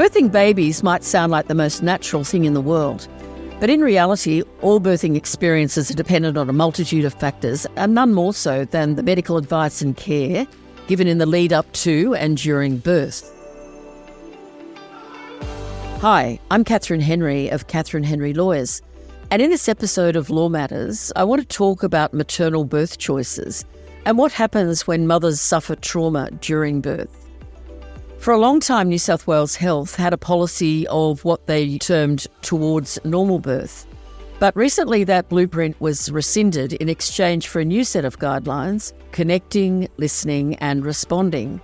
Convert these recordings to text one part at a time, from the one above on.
Birthing babies might sound like the most natural thing in the world, but in reality, all birthing experiences are dependent on a multitude of factors, and none more so than the medical advice and care given in the lead up to and during birth. Hi, I'm Catherine Henry of Catherine Henry Lawyers, and in this episode of Law Matters, I want to talk about maternal birth choices and what happens when mothers suffer trauma during birth. For a long time, New South Wales Health had a policy of what they termed towards normal birth. But recently, that blueprint was rescinded in exchange for a new set of guidelines connecting, listening, and responding.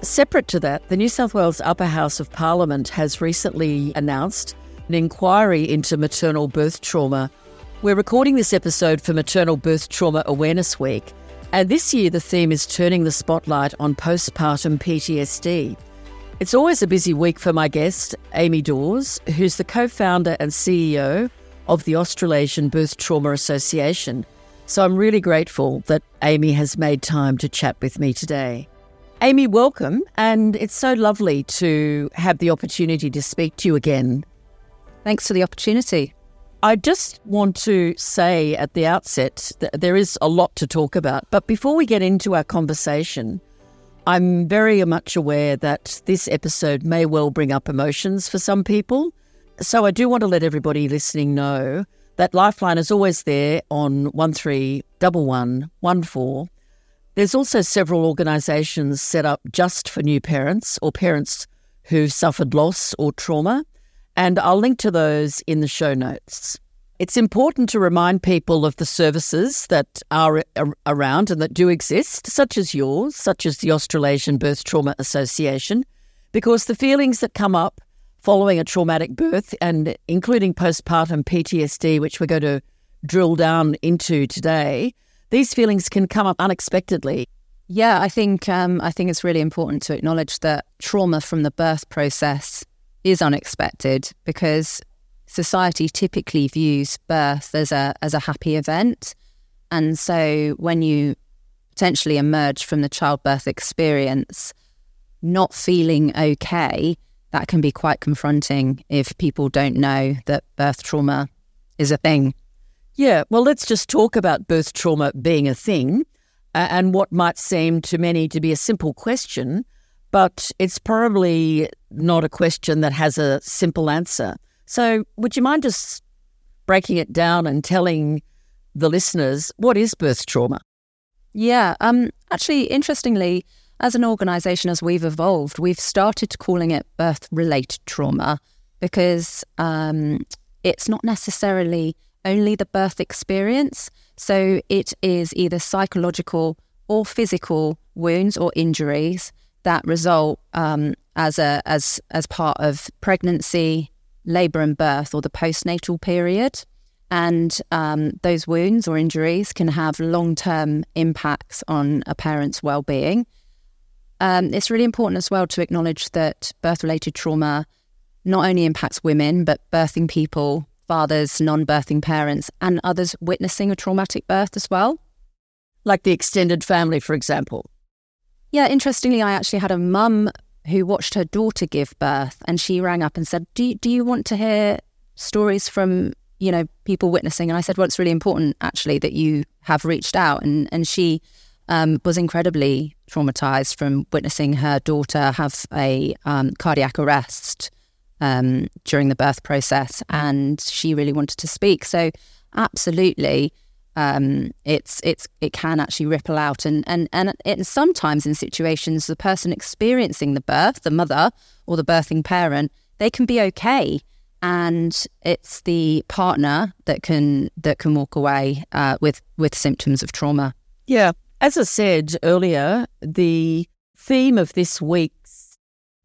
Separate to that, the New South Wales Upper House of Parliament has recently announced an inquiry into maternal birth trauma. We're recording this episode for Maternal Birth Trauma Awareness Week, and this year the theme is turning the spotlight on postpartum PTSD. It's always a busy week for my guest, Amy Dawes, who's the co founder and CEO of the Australasian Birth Trauma Association. So I'm really grateful that Amy has made time to chat with me today. Amy, welcome, and it's so lovely to have the opportunity to speak to you again. Thanks for the opportunity. I just want to say at the outset that there is a lot to talk about, but before we get into our conversation, I'm very much aware that this episode may well bring up emotions for some people. So I do want to let everybody listening know that Lifeline is always there on 131114. There's also several organisations set up just for new parents or parents who've suffered loss or trauma, and I'll link to those in the show notes. It's important to remind people of the services that are around and that do exist, such as yours, such as the Australasian Birth Trauma Association, because the feelings that come up following a traumatic birth and including postpartum PTSD, which we're going to drill down into today, these feelings can come up unexpectedly. Yeah, I think um, I think it's really important to acknowledge that trauma from the birth process is unexpected because society typically views birth as a as a happy event, and so when you potentially emerge from the childbirth experience not feeling okay, that can be quite confronting if people don't know that birth trauma is a thing. Yeah, well, let's just talk about birth trauma being a thing uh, and what might seem to many to be a simple question, but it's probably not a question that has a simple answer. So, would you mind just breaking it down and telling the listeners what is birth trauma? Yeah, um, actually, interestingly, as an organisation, as we've evolved, we've started calling it birth related trauma because um, it's not necessarily only the birth experience. So, it is either psychological or physical wounds or injuries that result um, as a as as part of pregnancy, labour and birth or the postnatal period. And um, those wounds or injuries can have long term impacts on a parent's well being. Um, it's really important as well to acknowledge that birth related trauma not only impacts women, but birthing people, fathers, non birthing parents, and others witnessing a traumatic birth as well. Like the extended family, for example. Yeah, interestingly, I actually had a mum who watched her daughter give birth, and she rang up and said, "Do you, do you want to hear stories from you know people witnessing?" And I said, "Well, it's really important actually that you have reached out." And and she um, was incredibly traumatized from witnessing her daughter have a um, cardiac arrest um, during the birth process, and she really wanted to speak. So, absolutely um, it's it's it can actually ripple out and and and it, sometimes in situations the person experiencing the birth, the mother or the birthing parent, they can be okay, and it's the partner that can that can walk away uh, with with symptoms of trauma. Yeah, as I said earlier, the theme of this week's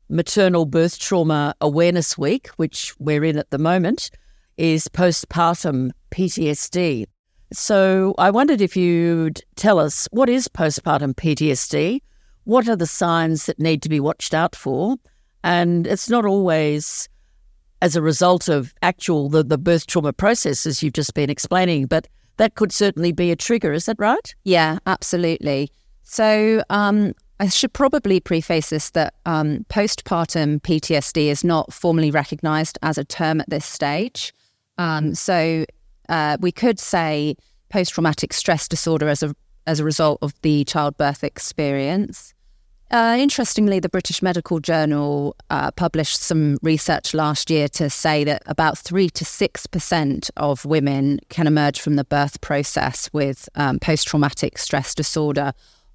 Maternal Birth Trauma Awareness Week, which we're in at the moment, is postpartum PTSD. So I wondered if you'd tell us what is postpartum PTSD? What are the signs that need to be watched out for? And it's not always as a result of actual the, the birth trauma process as you've just been explaining, but that could certainly be a trigger, is that right? Yeah, absolutely. So um, I should probably preface this that um, postpartum PTSD is not formally recognized as a term at this stage. Um, so uh, we could say post traumatic stress disorder as a as a result of the childbirth experience. Uh, interestingly, the British Medical Journal uh, published some research last year to say that about 3 to 6% of women can emerge from the birth process with um, post traumatic stress disorder.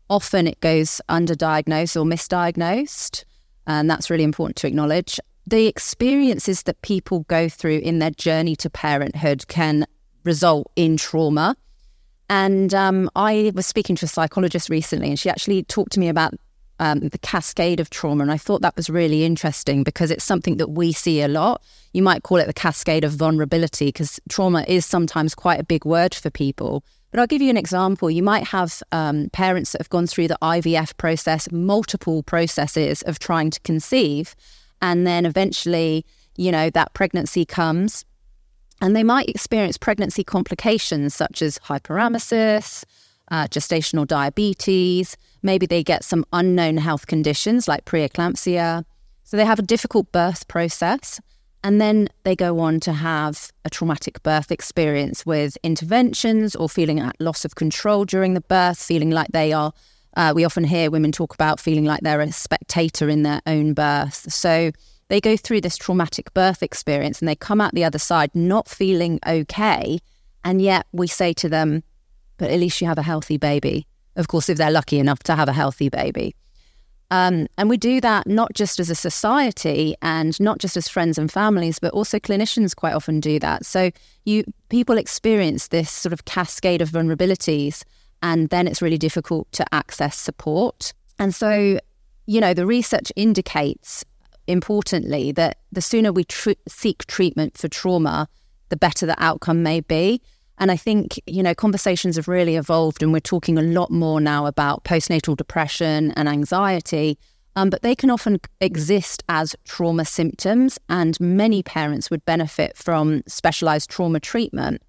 Often it goes underdiagnosed or misdiagnosed, and that's really important to acknowledge. The experiences that people go through in their journey to parenthood can result in trauma. And um, I was speaking to a psychologist recently, and she actually talked to me about um, the cascade of trauma. And I thought that was really interesting because it's something that we see a lot. You might call it the cascade of vulnerability because trauma is sometimes quite a big word for people. But I'll give you an example. You might have um, parents that have gone through the IVF process, multiple processes of trying to conceive. And then eventually, you know, that pregnancy comes and they might experience pregnancy complications such as hyperemesis, uh, gestational diabetes. Maybe they get some unknown health conditions like preeclampsia. So they have a difficult birth process. And then they go on to have a traumatic birth experience with interventions or feeling at loss of control during the birth, feeling like they are. Uh, we often hear women talk about feeling like they're a spectator in their own birth. So they go through this traumatic birth experience and they come out the other side not feeling okay. And yet we say to them, but at least you have a healthy baby. Of course, if they're lucky enough to have a healthy baby. Um, and we do that not just as a society and not just as friends and families, but also clinicians quite often do that. So you people experience this sort of cascade of vulnerabilities, and then it's really difficult to access support. And so, you know, the research indicates importantly that the sooner we tr- seek treatment for trauma, the better the outcome may be. And I think, you know, conversations have really evolved and we're talking a lot more now about postnatal depression and anxiety. Um, but they can often exist as trauma symptoms, and many parents would benefit from specialized trauma treatment.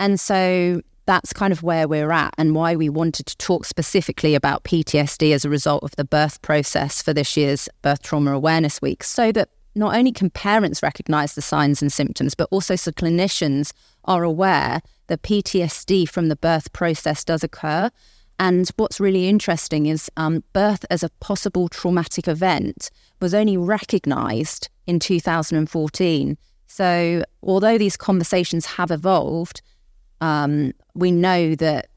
And so that's kind of where we're at and why we wanted to talk specifically about PTSD as a result of the birth process for this year's Birth Trauma Awareness Week, so that not only can parents recognize the signs and symptoms, but also so clinicians are aware that PTSD from the birth process does occur. And what's really interesting is um, birth as a possible traumatic event was only recognized in 2014. So, although these conversations have evolved, um, we know that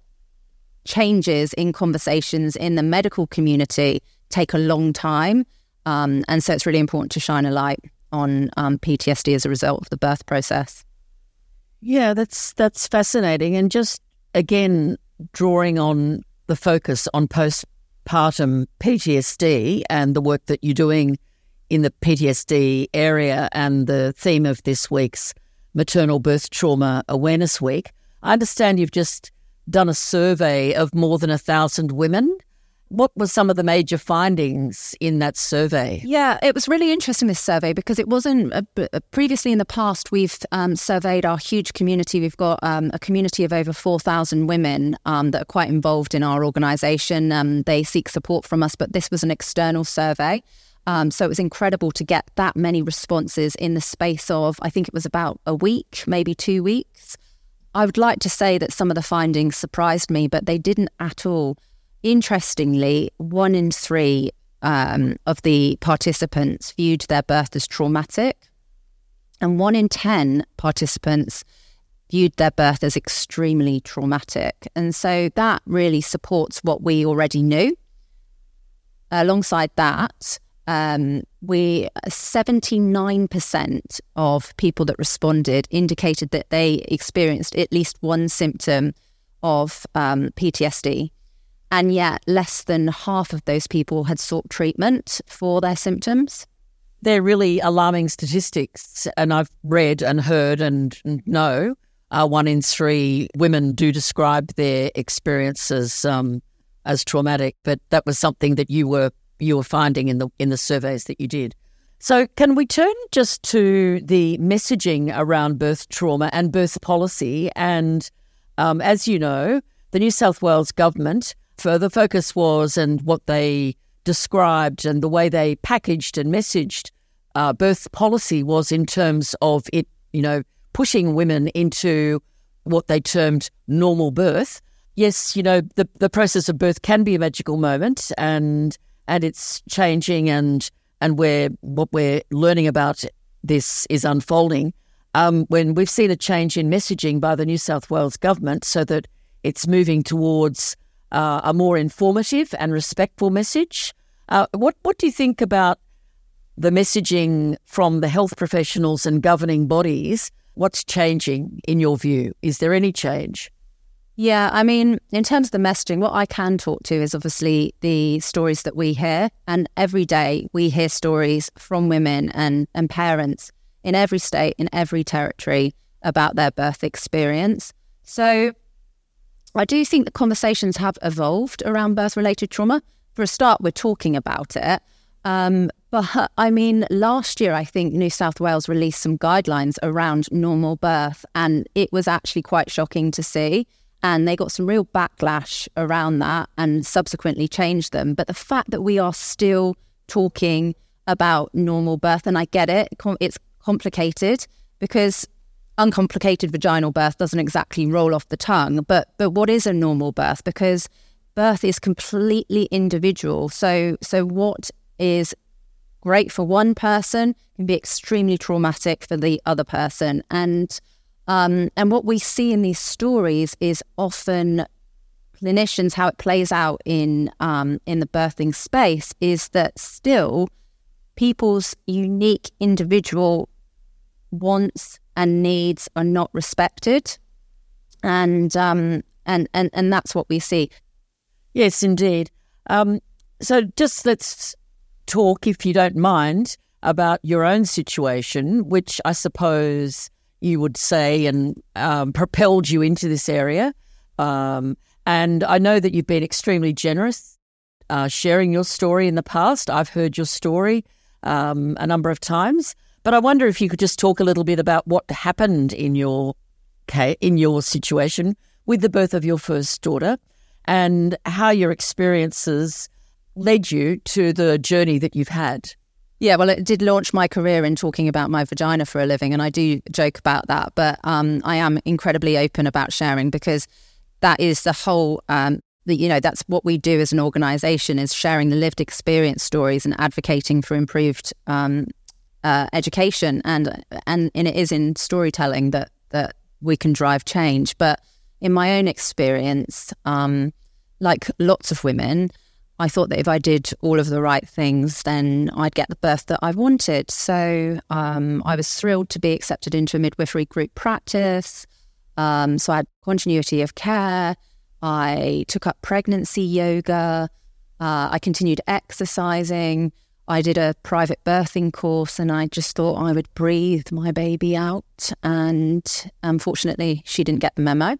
changes in conversations in the medical community take a long time. Um, and so it's really important to shine a light on um, PTSD as a result of the birth process. Yeah, that's that's fascinating, and just again drawing on the focus on postpartum PTSD and the work that you're doing in the PTSD area, and the theme of this week's Maternal Birth Trauma Awareness Week. I understand you've just done a survey of more than a thousand women what were some of the major findings in that survey? Yeah, it was really interesting, this survey, because it wasn't uh, previously in the past, we've um, surveyed our huge community. We've got um, a community of over 4,000 women um, that are quite involved in our organisation. Um, they seek support from us, but this was an external survey. Um, so it was incredible to get that many responses in the space of, I think it was about a week, maybe two weeks. I would like to say that some of the findings surprised me, but they didn't at all. Interestingly, one in three um, of the participants viewed their birth as traumatic, and one in 10 participants viewed their birth as extremely traumatic. And so that really supports what we already knew. Alongside that, um, we 79% of people that responded indicated that they experienced at least one symptom of um, PTSD and yet, less than half of those people had sought treatment for their symptoms. They're really alarming statistics. And I've read and heard and know uh, one in three women do describe their experiences um, as traumatic. But that was something that you were you were finding in the in the surveys that you did. So, can we turn just to the messaging around birth trauma and birth policy? And um, as you know, the New South Wales government the focus was and what they described and the way they packaged and messaged uh, birth policy was in terms of it, you know, pushing women into what they termed normal birth. Yes, you know, the, the process of birth can be a magical moment and and it's changing and and where what we're learning about this is unfolding. Um, when we've seen a change in messaging by the New South Wales government so that it's moving towards uh, a more informative and respectful message. Uh, what what do you think about the messaging from the health professionals and governing bodies? What's changing in your view? Is there any change? Yeah, I mean, in terms of the messaging, what I can talk to is obviously the stories that we hear. And every day we hear stories from women and, and parents in every state, in every territory about their birth experience. So I do think the conversations have evolved around birth related trauma. For a start, we're talking about it. Um, but I mean, last year, I think New South Wales released some guidelines around normal birth, and it was actually quite shocking to see. And they got some real backlash around that and subsequently changed them. But the fact that we are still talking about normal birth, and I get it, it's complicated because uncomplicated vaginal birth doesn't exactly roll off the tongue. But but what is a normal birth? Because birth is completely individual. So so what is great for one person can be extremely traumatic for the other person. And um, and what we see in these stories is often clinicians how it plays out in um, in the birthing space is that still people's unique individual wants and needs are not respected, and um, and and and that's what we see. Yes, indeed. Um, so just let's talk, if you don't mind, about your own situation, which I suppose you would say and um, propelled you into this area. Um, and I know that you've been extremely generous uh, sharing your story in the past. I've heard your story um, a number of times, but I wonder if you could just talk a little bit about what happened in your in your situation with the birth of your first daughter, and how your experiences led you to the journey that you've had. Yeah, well, it did launch my career in talking about my vagina for a living, and I do joke about that. But um, I am incredibly open about sharing because that is the whole. Um, the, you know, that's what we do as an organisation is sharing the lived experience stories and advocating for improved um, uh, education, and and and it is in storytelling that that we can drive change. But in my own experience, um, like lots of women, I thought that if I did all of the right things, then I'd get the birth that I wanted. So um, I was thrilled to be accepted into a midwifery group practice. Um, so I had continuity of care. I took up pregnancy yoga. Uh, I continued exercising. I did a private birthing course and I just thought I would breathe my baby out. And unfortunately, she didn't get the memo.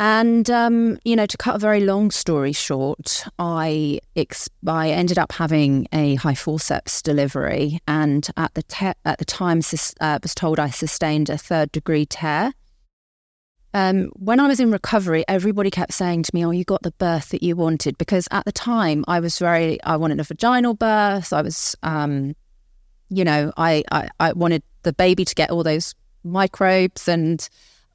And um, you know, to cut a very long story short, I ex- I ended up having a high forceps delivery, and at the te- at the time sus- uh, was told I sustained a third degree tear. Um, when I was in recovery, everybody kept saying to me, "Oh, you got the birth that you wanted," because at the time I was very I wanted a vaginal birth. I was, um, you know, I, I I wanted the baby to get all those microbes and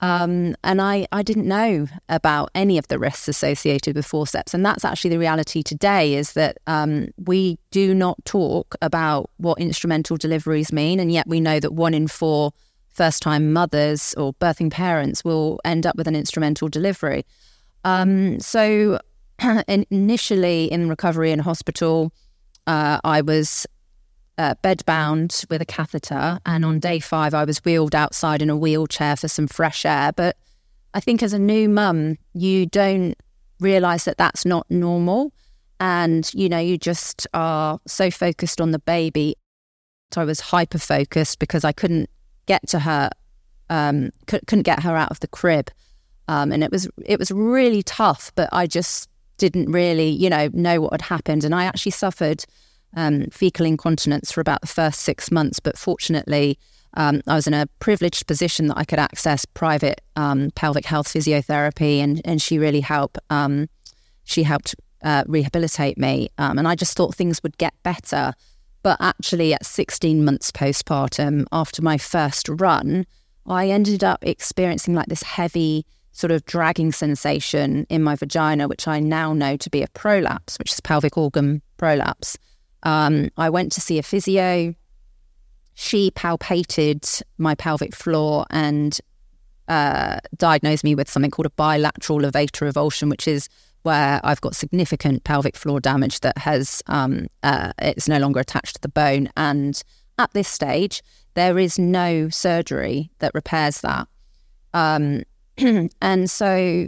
um, and I, I didn't know about any of the risks associated with forceps. And that's actually the reality today is that um, we do not talk about what instrumental deliveries mean. And yet we know that one in four first time mothers or birthing parents will end up with an instrumental delivery. Um, so initially in recovery in hospital, uh, I was uh, bedbound with a catheter. And on day five, I was wheeled outside in a wheelchair for some fresh air. But I think as a new mum, you don't realize that that's not normal. And, you know, you just are so focused on the baby. So I was hyper focused because I couldn't get to her, um, couldn't get her out of the crib. Um, and it was it was really tough, but I just didn't really, you know, know what had happened. And I actually suffered um, fecal incontinence for about the first six months. But fortunately, um, I was in a privileged position that I could access private um, pelvic health physiotherapy, and, and she really helped. Um, she helped uh, rehabilitate me. Um, and I just thought things would get better. But actually, at 16 months postpartum, after my first run, I ended up experiencing like this heavy sort of dragging sensation in my vagina, which I now know to be a prolapse, which is pelvic organ prolapse. Um, I went to see a physio. She palpated my pelvic floor and uh, diagnosed me with something called a bilateral levator avulsion, which is where I've got significant pelvic floor damage that has um, uh, it's no longer attached to the bone. And at this stage, there is no surgery that repairs that. Um, and so,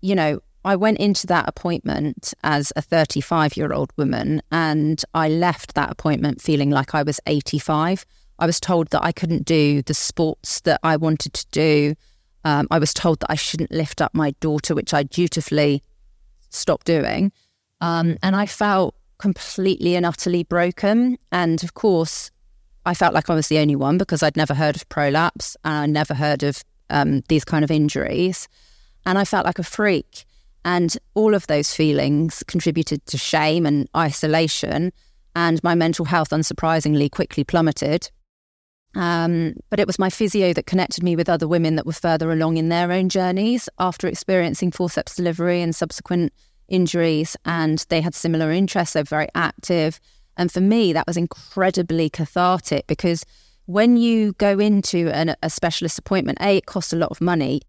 you know, I went into that appointment as a 35 year old woman and I left that appointment feeling like I was 85. I was told that I couldn't do the sports that I wanted to do. Um, I was told that I shouldn't lift up my daughter, which I dutifully stopped doing. Um, and I felt completely and utterly broken. And of course, I felt like I was the only one because I'd never heard of prolapse and I never heard of um, these kind of injuries. And I felt like a freak. And all of those feelings contributed to shame and isolation. And my mental health, unsurprisingly, quickly plummeted. Um, but it was my physio that connected me with other women that were further along in their own journeys after experiencing forceps delivery and subsequent injuries. And they had similar interests. They were very active. And for me, that was incredibly cathartic because when you go into an, a specialist appointment, A, it costs a lot of money.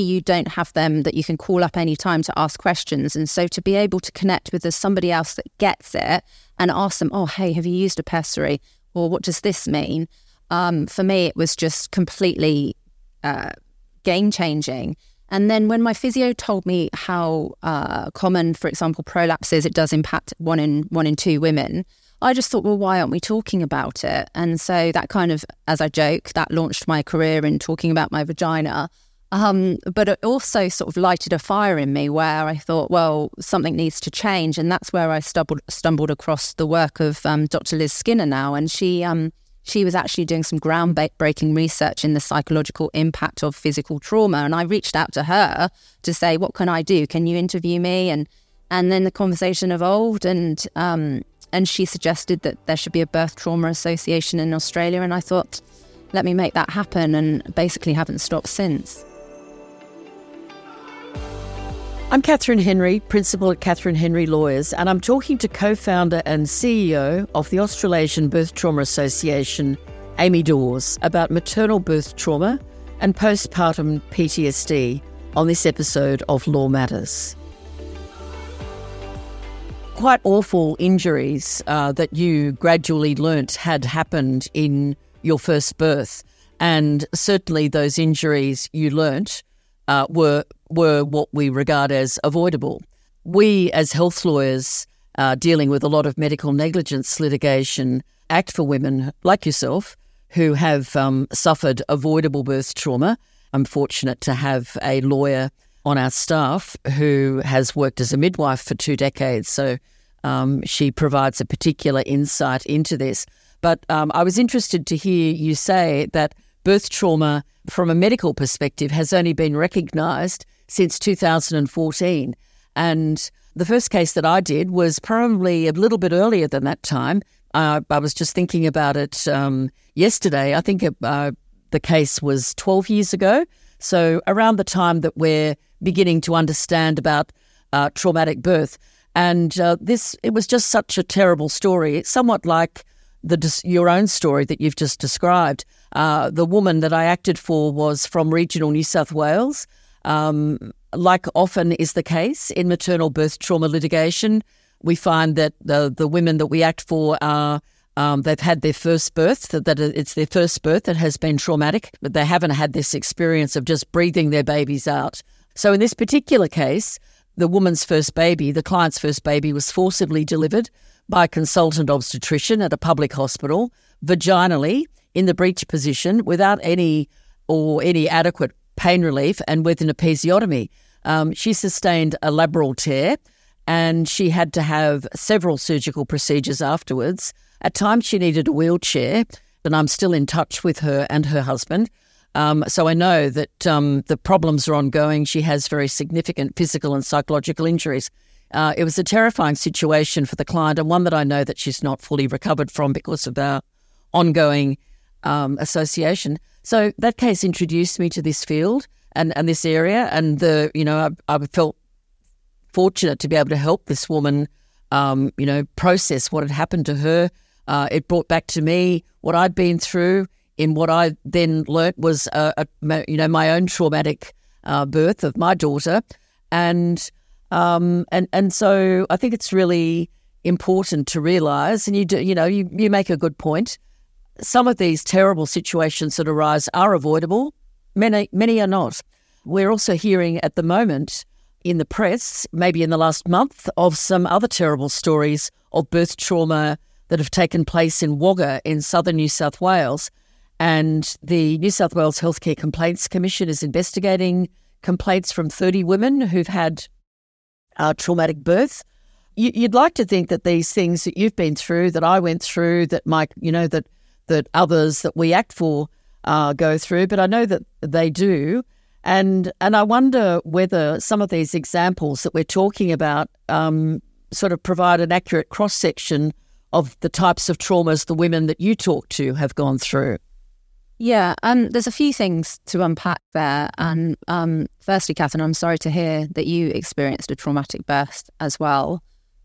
You don't have them that you can call up any time to ask questions. And so to be able to connect with somebody else that gets it and ask them, oh, hey, have you used a pessary? Or what does this mean? Um, for me, it was just completely uh, game changing. And then when my physio told me how uh, common, for example, prolapse is, it does impact one in one in two women. I just thought, well, why aren't we talking about it? And so that kind of, as I joke, that launched my career in talking about my vagina. Um, but it also sort of lighted a fire in me where I thought, well, something needs to change. And that's where I stumbled, stumbled across the work of um, Dr. Liz Skinner now. And she, um, she was actually doing some groundbreaking research in the psychological impact of physical trauma. And I reached out to her to say, what can I do? Can you interview me? And and then the conversation evolved, and um, and she suggested that there should be a birth trauma association in Australia. And I thought, let me make that happen, and basically haven't stopped since. I'm Catherine Henry, principal at Catherine Henry Lawyers, and I'm talking to co founder and CEO of the Australasian Birth Trauma Association, Amy Dawes, about maternal birth trauma and postpartum PTSD on this episode of Law Matters quite awful injuries uh, that you gradually learnt had happened in your first birth. And certainly those injuries you learnt uh, were, were what we regard as avoidable. We, as health lawyers uh, dealing with a lot of medical negligence litigation, act for women like yourself who have um, suffered avoidable birth trauma. I'm fortunate to have a lawyer on our staff who has worked as a midwife for two decades. So um, she provides a particular insight into this. But um, I was interested to hear you say that birth trauma, from a medical perspective, has only been recognised since 2014. And the first case that I did was probably a little bit earlier than that time. Uh, I was just thinking about it um, yesterday. I think uh, the case was 12 years ago. So, around the time that we're beginning to understand about uh, traumatic birth. And uh, this, it was just such a terrible story. It's somewhat like the your own story that you've just described. Uh, the woman that I acted for was from regional New South Wales. Um, like often is the case in maternal birth trauma litigation, we find that the the women that we act for are um, they've had their first birth, that, that it's their first birth that has been traumatic, but they haven't had this experience of just breathing their babies out. So in this particular case, the woman's first baby, the client's first baby, was forcibly delivered by a consultant obstetrician at a public hospital, vaginally, in the breech position, without any or any adequate pain relief and with an episiotomy. Um, she sustained a labral tear and she had to have several surgical procedures afterwards. At times, she needed a wheelchair, and I'm still in touch with her and her husband. Um, so I know that um, the problems are ongoing. She has very significant physical and psychological injuries. Uh, it was a terrifying situation for the client and one that I know that she's not fully recovered from because of our ongoing um, association. So that case introduced me to this field and, and this area, and the you know I, I felt fortunate to be able to help this woman, um, you know, process what had happened to her. Uh, it brought back to me what I'd been through. In what I then learnt was, a, a, you know, my own traumatic uh, birth of my daughter, and um, and and so I think it's really important to realise, and you do, you know, you, you make a good point. Some of these terrible situations that arise are avoidable. Many many are not. We're also hearing at the moment in the press, maybe in the last month, of some other terrible stories of birth trauma that have taken place in Wagga in southern New South Wales. And the New South Wales Healthcare Complaints Commission is investigating complaints from 30 women who've had uh, traumatic birth. You'd like to think that these things that you've been through, that I went through, that Mike, you know, that that others that we act for uh, go through, but I know that they do. And and I wonder whether some of these examples that we're talking about um, sort of provide an accurate cross section of the types of traumas the women that you talk to have gone through. Yeah, um, there's a few things to unpack there. And um, firstly, Catherine, I'm sorry to hear that you experienced a traumatic birth as well,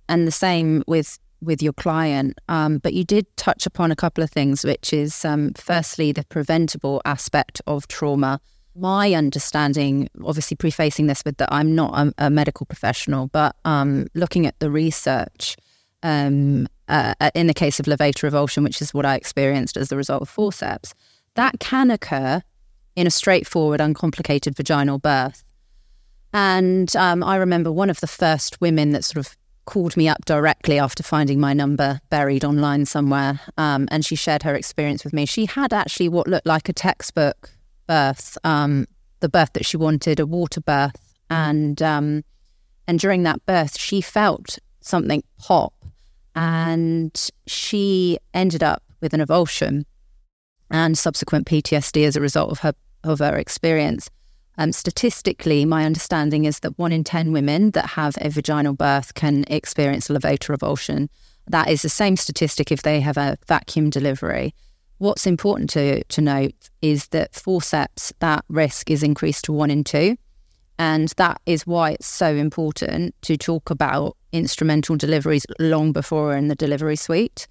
and the same with with your client. Um, but you did touch upon a couple of things, which is um, firstly the preventable aspect of trauma my understanding, obviously prefacing this with that I'm not a, a medical professional, but um, looking at the research um, uh, uh, in the case of levator avulsion, which is what I experienced as the result of forceps, that can occur in a straightforward, uncomplicated vaginal birth. And um, I remember one of the first women that sort of called me up directly after finding my number buried online somewhere. Um, and she shared her experience with me. She had actually what looked like a textbook birth, um, the birth that she wanted, a water birth, and um, and during that birth, she felt something pop, and she ended up with an avulsion and subsequent PTSD as a result of her of her experience. Um, statistically, my understanding is that one in 10 women that have a vaginal birth can experience levator avulsion. That is the same statistic if they have a vacuum delivery. What's important to, to note is that forceps, that risk is increased to one in two. And that is why it's so important to talk about instrumental deliveries long before in the delivery suite.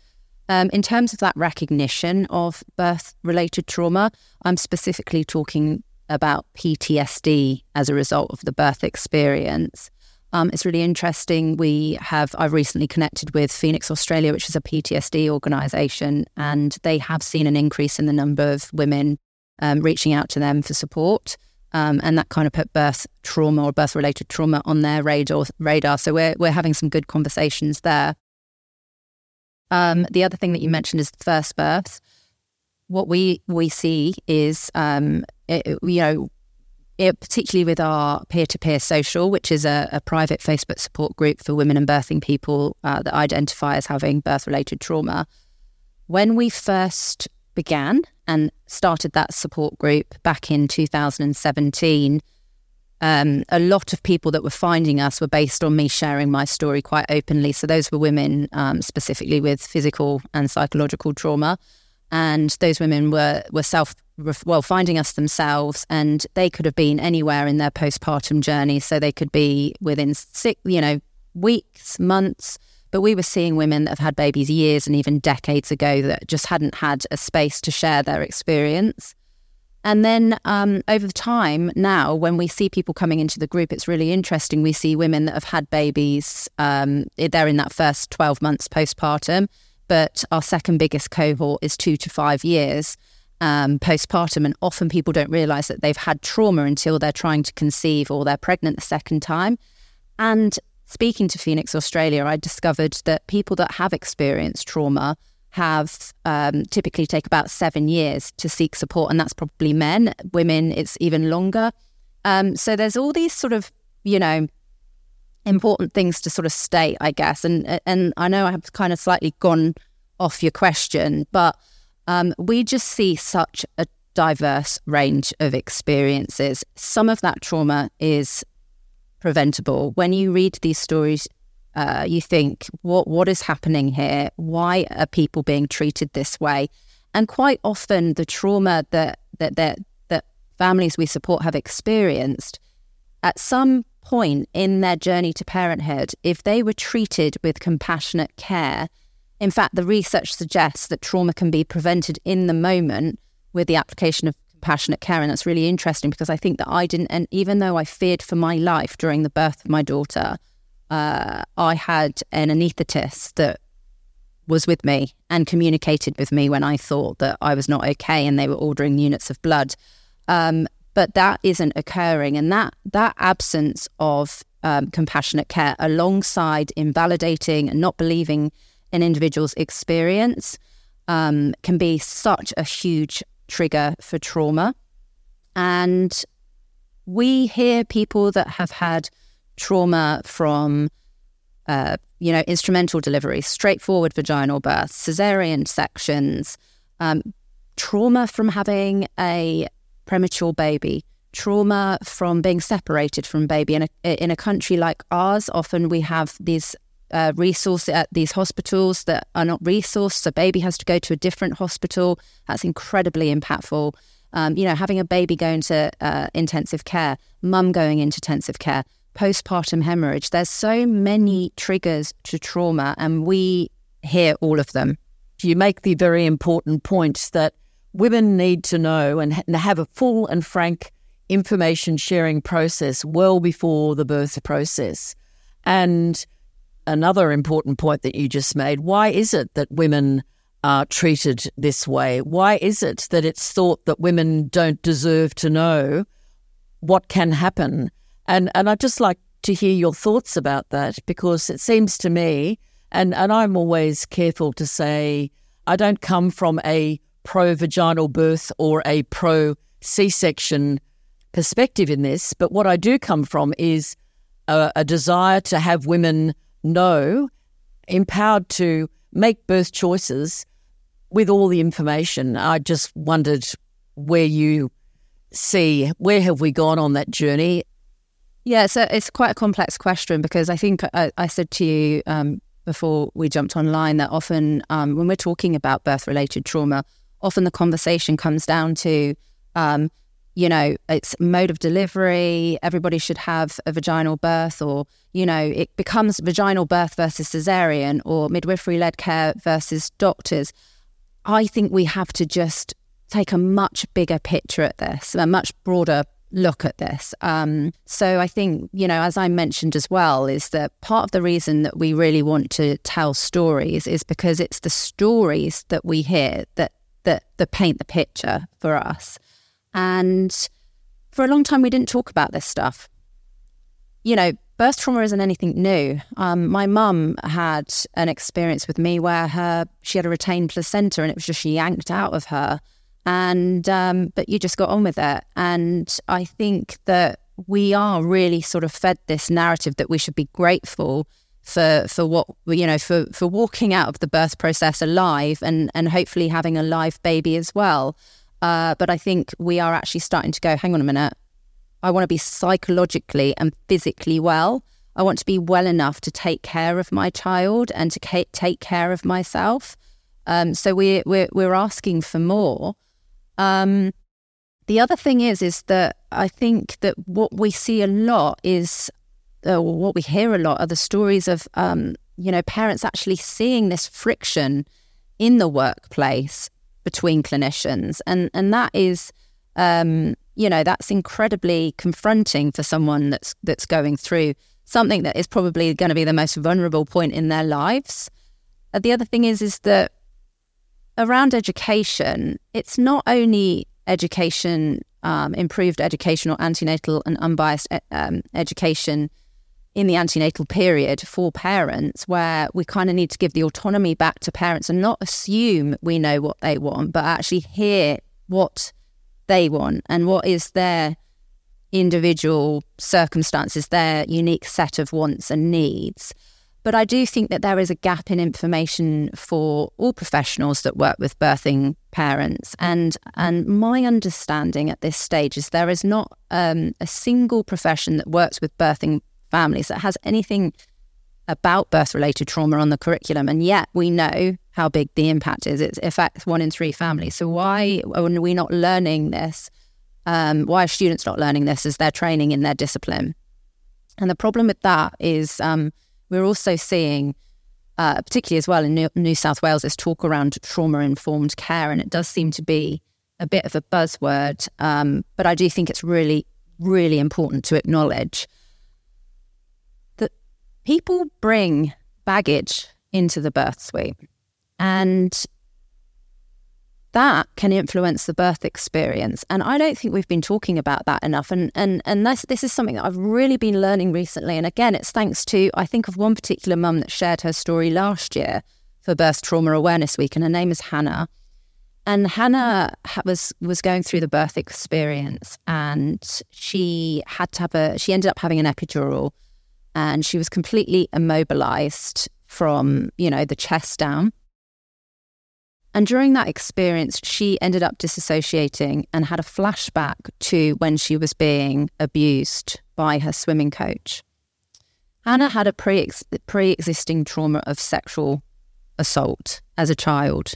Um, in terms of that recognition of birth related trauma, I'm specifically talking about PTSD as a result of the birth experience. Um, it's really interesting. We have, I've recently connected with Phoenix Australia, which is a PTSD organisation, and they have seen an increase in the number of women um, reaching out to them for support. Um, and that kind of put birth trauma or birth related trauma on their radar. radar. So we're, we're having some good conversations there. Um, the other thing that you mentioned is first births. What we, we see is, um, it, you know, it, particularly with our peer to peer social, which is a, a, private Facebook support group for women and birthing people uh, that identify as having birth related trauma. When we first began and started that support group back in 2017, um, a lot of people that were finding us were based on me sharing my story quite openly. So those were women um, specifically with physical and psychological trauma and those women were were self well finding us themselves and they could have been anywhere in their postpartum journey. So they could be within six you know weeks months. But we were seeing women that have had babies years and even decades ago that just hadn't had a space to share their experience. And then um, over time now when we see people coming into the group it's really interesting. We see women that have had babies um, they're in that first 12 months postpartum but our second biggest cohort is two to five years um, postpartum. And often people don't realize that they've had trauma until they're trying to conceive or they're pregnant the second time. And speaking to Phoenix Australia, I discovered that people that have experienced trauma have um, typically take about seven years to seek support, and that's probably men. Women, it's even longer. Um, so there's all these sort of, you know, important things to sort of state, I guess. And and I know I have kind of slightly gone off your question, but um, we just see such a diverse range of experiences. Some of that trauma is preventable. When you read these stories, uh, you think, what what is happening here? Why are people being treated this way? And quite often, the trauma that that that, that families we support have experienced at some point in their journey to parenthood, if they were treated with compassionate care, in fact, the research suggests that trauma can be prevented in the moment with the application of compassionate care. And that's really interesting because I think that I didn't, and even though I feared for my life during the birth of my daughter, uh, I had an anaesthetist that was with me and communicated with me when I thought that I was not okay and they were ordering units of blood. Um, but that isn't occurring. And that, that absence of um, compassionate care alongside invalidating and not believing an individual's experience um, can be such a huge trigger for trauma. And we hear people that have had trauma from, uh, you know, instrumental delivery, straightforward vaginal birth, cesarean sections, um, trauma from having a premature baby, trauma from being separated from baby. In a, in a country like ours, often we have these uh, at these hospitals that are not resourced. So baby has to go to a different hospital. That's incredibly impactful. Um, you know, having a baby going to uh, intensive care, mum going into intensive care, postpartum hemorrhage. There's so many triggers to trauma, and we hear all of them. You make the very important point that women need to know and have a full and frank information sharing process well before the birth process. And another important point that you just made why is it that women are treated this way? Why is it that it's thought that women don't deserve to know what can happen? And and I'd just like to hear your thoughts about that because it seems to me, and, and I'm always careful to say, I don't come from a pro vaginal birth or a pro C section perspective in this, but what I do come from is a, a desire to have women know, empowered to make birth choices with all the information. I just wondered where you see where have we gone on that journey yeah, so it's quite a complex question because I think I, I said to you um, before we jumped online that often um, when we're talking about birth related trauma, often the conversation comes down to, um, you know, it's mode of delivery, everybody should have a vaginal birth, or, you know, it becomes vaginal birth versus cesarean or midwifery led care versus doctors. I think we have to just take a much bigger picture at this, a much broader look at this. Um, so I think, you know, as I mentioned as well, is that part of the reason that we really want to tell stories is because it's the stories that we hear that that that paint the picture for us. And for a long time, we didn't talk about this stuff. You know, birth trauma isn't anything new. Um, my mum had an experience with me where her she had a retained placenta and it was just yanked out of her and um, but you just got on with it. And I think that we are really sort of fed this narrative that we should be grateful for for what you know for for walking out of the birth process alive and and hopefully having a live baby as well. Uh, but I think we are actually starting to go. Hang on a minute. I want to be psychologically and physically well. I want to be well enough to take care of my child and to ca- take care of myself. Um, so we, we're we're asking for more, um, the other thing is, is that I think that what we see a lot is, uh, what we hear a lot are the stories of, um, you know, parents actually seeing this friction in the workplace between clinicians, and and that is, um, you know, that's incredibly confronting for someone that's that's going through something that is probably going to be the most vulnerable point in their lives. Uh, the other thing is, is that around education, it's not only education, um, improved educational antenatal and unbiased um, education in the antenatal period for parents, where we kind of need to give the autonomy back to parents and not assume we know what they want, but actually hear what they want and what is their individual circumstances, their unique set of wants and needs. But I do think that there is a gap in information for all professionals that work with birthing parents. And and my understanding at this stage is there is not um, a single profession that works with birthing families that has anything about birth related trauma on the curriculum. And yet we know how big the impact is. It affects one in three families. So why are we not learning this? Um, why are students not learning this as they're training in their discipline? And the problem with that is um, we're also seeing, uh, particularly as well in New, New South Wales, this talk around trauma informed care. And it does seem to be a bit of a buzzword. Um, but I do think it's really, really important to acknowledge people bring baggage into the birth suite. And that can influence the birth experience. And I don't think we've been talking about that enough. And and and this this is something that I've really been learning recently. And again, it's thanks to I think of one particular mum that shared her story last year for Birth Trauma Awareness Week, and her name is Hannah. And Hannah was was going through the birth experience, and she had to have a. She ended up having an epidural, and she was completely immobilized from, you know, the chest down. And during that experience, she ended up disassociating and had a flashback to when she was being abused by her swimming coach. Hannah had a pre existing trauma of sexual assault as a child.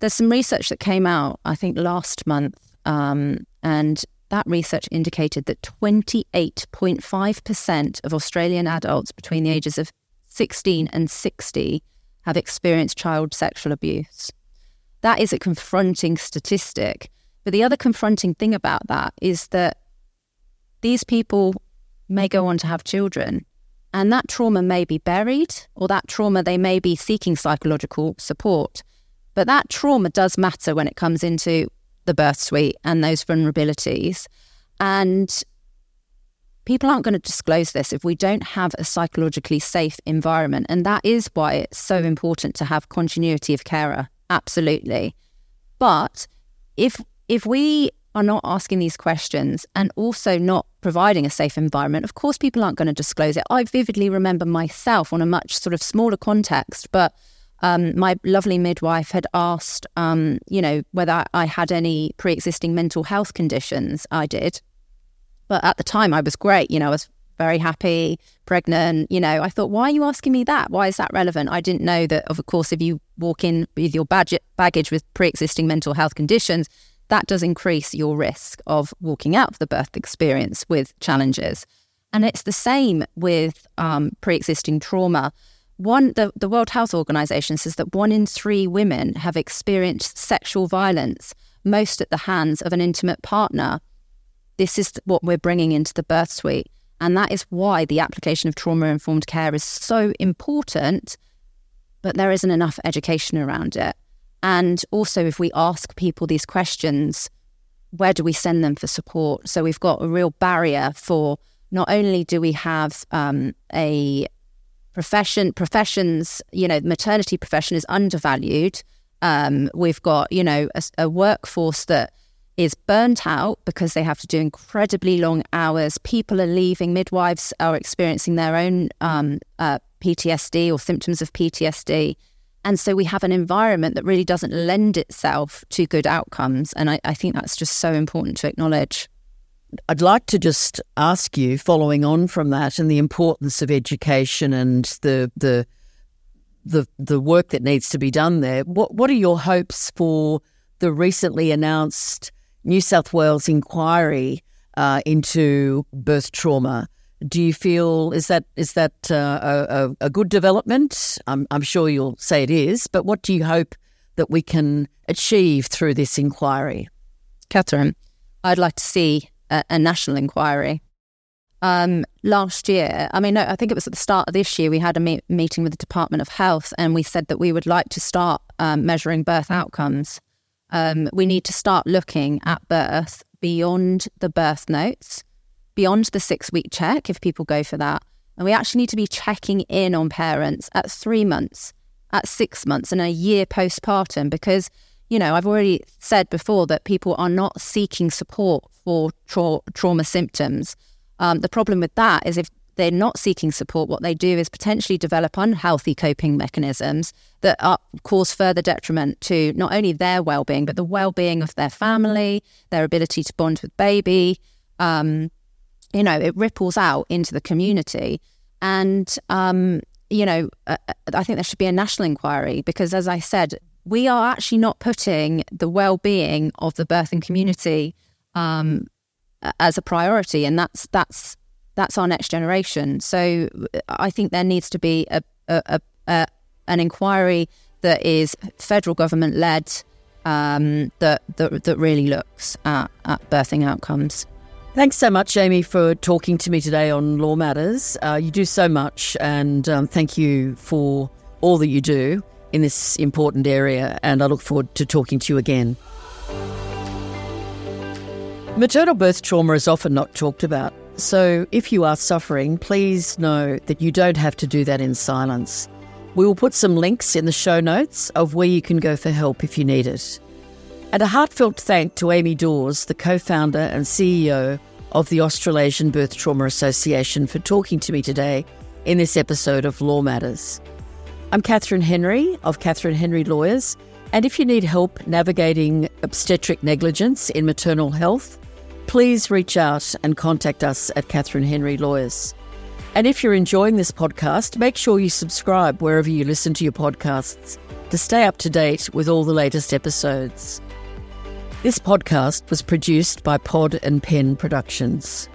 There's some research that came out, I think, last month, um, and that research indicated that 28.5% of Australian adults between the ages of 16 and 60 have experienced child sexual abuse. That is a confronting statistic. But the other confronting thing about that is that these people may go on to have children, and that trauma may be buried, or that trauma they may be seeking psychological support. But that trauma does matter when it comes into the birth suite and those vulnerabilities. And people aren't going to disclose this if we don't have a psychologically safe environment. And that is why it's so important to have continuity of carer. Absolutely. But if if we are not asking these questions and also not providing a safe environment, of course people aren't going to disclose it. I vividly remember myself on a much sort of smaller context, but um, my lovely midwife had asked, um, you know, whether I had any pre-existing mental health conditions. I did, but at the time I was great. You know, I was very happy, pregnant. You know, I thought, why are you asking me that? Why is that relevant? I didn't know that, of course, if you walk in with your baggage with pre-existing mental health conditions, that does increase your risk of walking out of the birth experience with challenges. And it's the same with um, pre-existing trauma one the, the World Health Organization says that one in three women have experienced sexual violence, most at the hands of an intimate partner. This is what we're bringing into the birth suite. And that is why the application of trauma informed care is so important, but there isn't enough education around it. And also, if we ask people these questions, where do we send them for support? So we've got a real barrier for not only do we have um, a profession professions you know the maternity profession is undervalued. Um, we've got you know a, a, workforce that is burnt out because they have to do incredibly long hours. People are leaving. Midwives are experiencing their own um, uh, ptsd or symptoms of ptsd and so we have an environment that really doesn't lend itself to good outcomes. And I, I think that's just so important to acknowledge I'd like to just ask you, following on from that, and the importance of education and the the the the work that needs to be done there. What what are your hopes for the recently announced New South Wales inquiry uh, into birth trauma? Do you feel is that is that uh, a, a, good development? I'm, I'm sure you'll say it is, but what do you hope that we can achieve through this inquiry? Catherine, I'd like to see a, a national inquiry. Um, last year, I mean, no, I think it was at the start of this year, we had a me- meeting with the Department of Health and we said that we would like to start um, measuring birth outcomes. Um, we need to start looking at birth beyond the birth notes, beyond the six week check, if people go for that. And we actually need to be checking in on parents at three months, at six months, and a year postpartum because you know, I've already said before that people are not seeking support for tra- trauma symptoms. Um, the problem with that is if they're not seeking support, what they do is potentially develop unhealthy coping mechanisms that are, cause further detriment to not only their well-being but the well-being of their family, their ability to bond with baby. Um, you know, it ripples out into the community. And, um, you know, uh, I think there should be a national inquiry because, as I said, we are actually not putting the well-being of the birthing community um, as a priority, and that's that's that's our next generation. So I think there needs to be a, a, a an inquiry that is federal government led um, that, that, that really looks at, at birthing outcomes. Thanks so much, Amy, for talking to me today on Law Matters. Uh, you do so much, and um, thank you for all that you do in this important area. And I look forward to talking to you again. Maternal birth trauma is often not talked about. So if you are suffering, please know that you don't have to do that in silence. We will put some links in the show notes of where you can go for help if you need it. And a heartfelt thank to Amy Dawes, the co founder and CEO of the Australasian Birth Trauma Association, for talking to me today in this episode of Law Matters. I'm Catherine Henry of Catherine Henry Lawyers, and if you need help navigating obstetric negligence in maternal health, please reach out and contact us at Catherine Henry Lawyers. And if you're enjoying this podcast, make sure you subscribe wherever you listen to your podcasts to stay up to date with all the latest episodes. This podcast was produced by Pod and Pen Productions.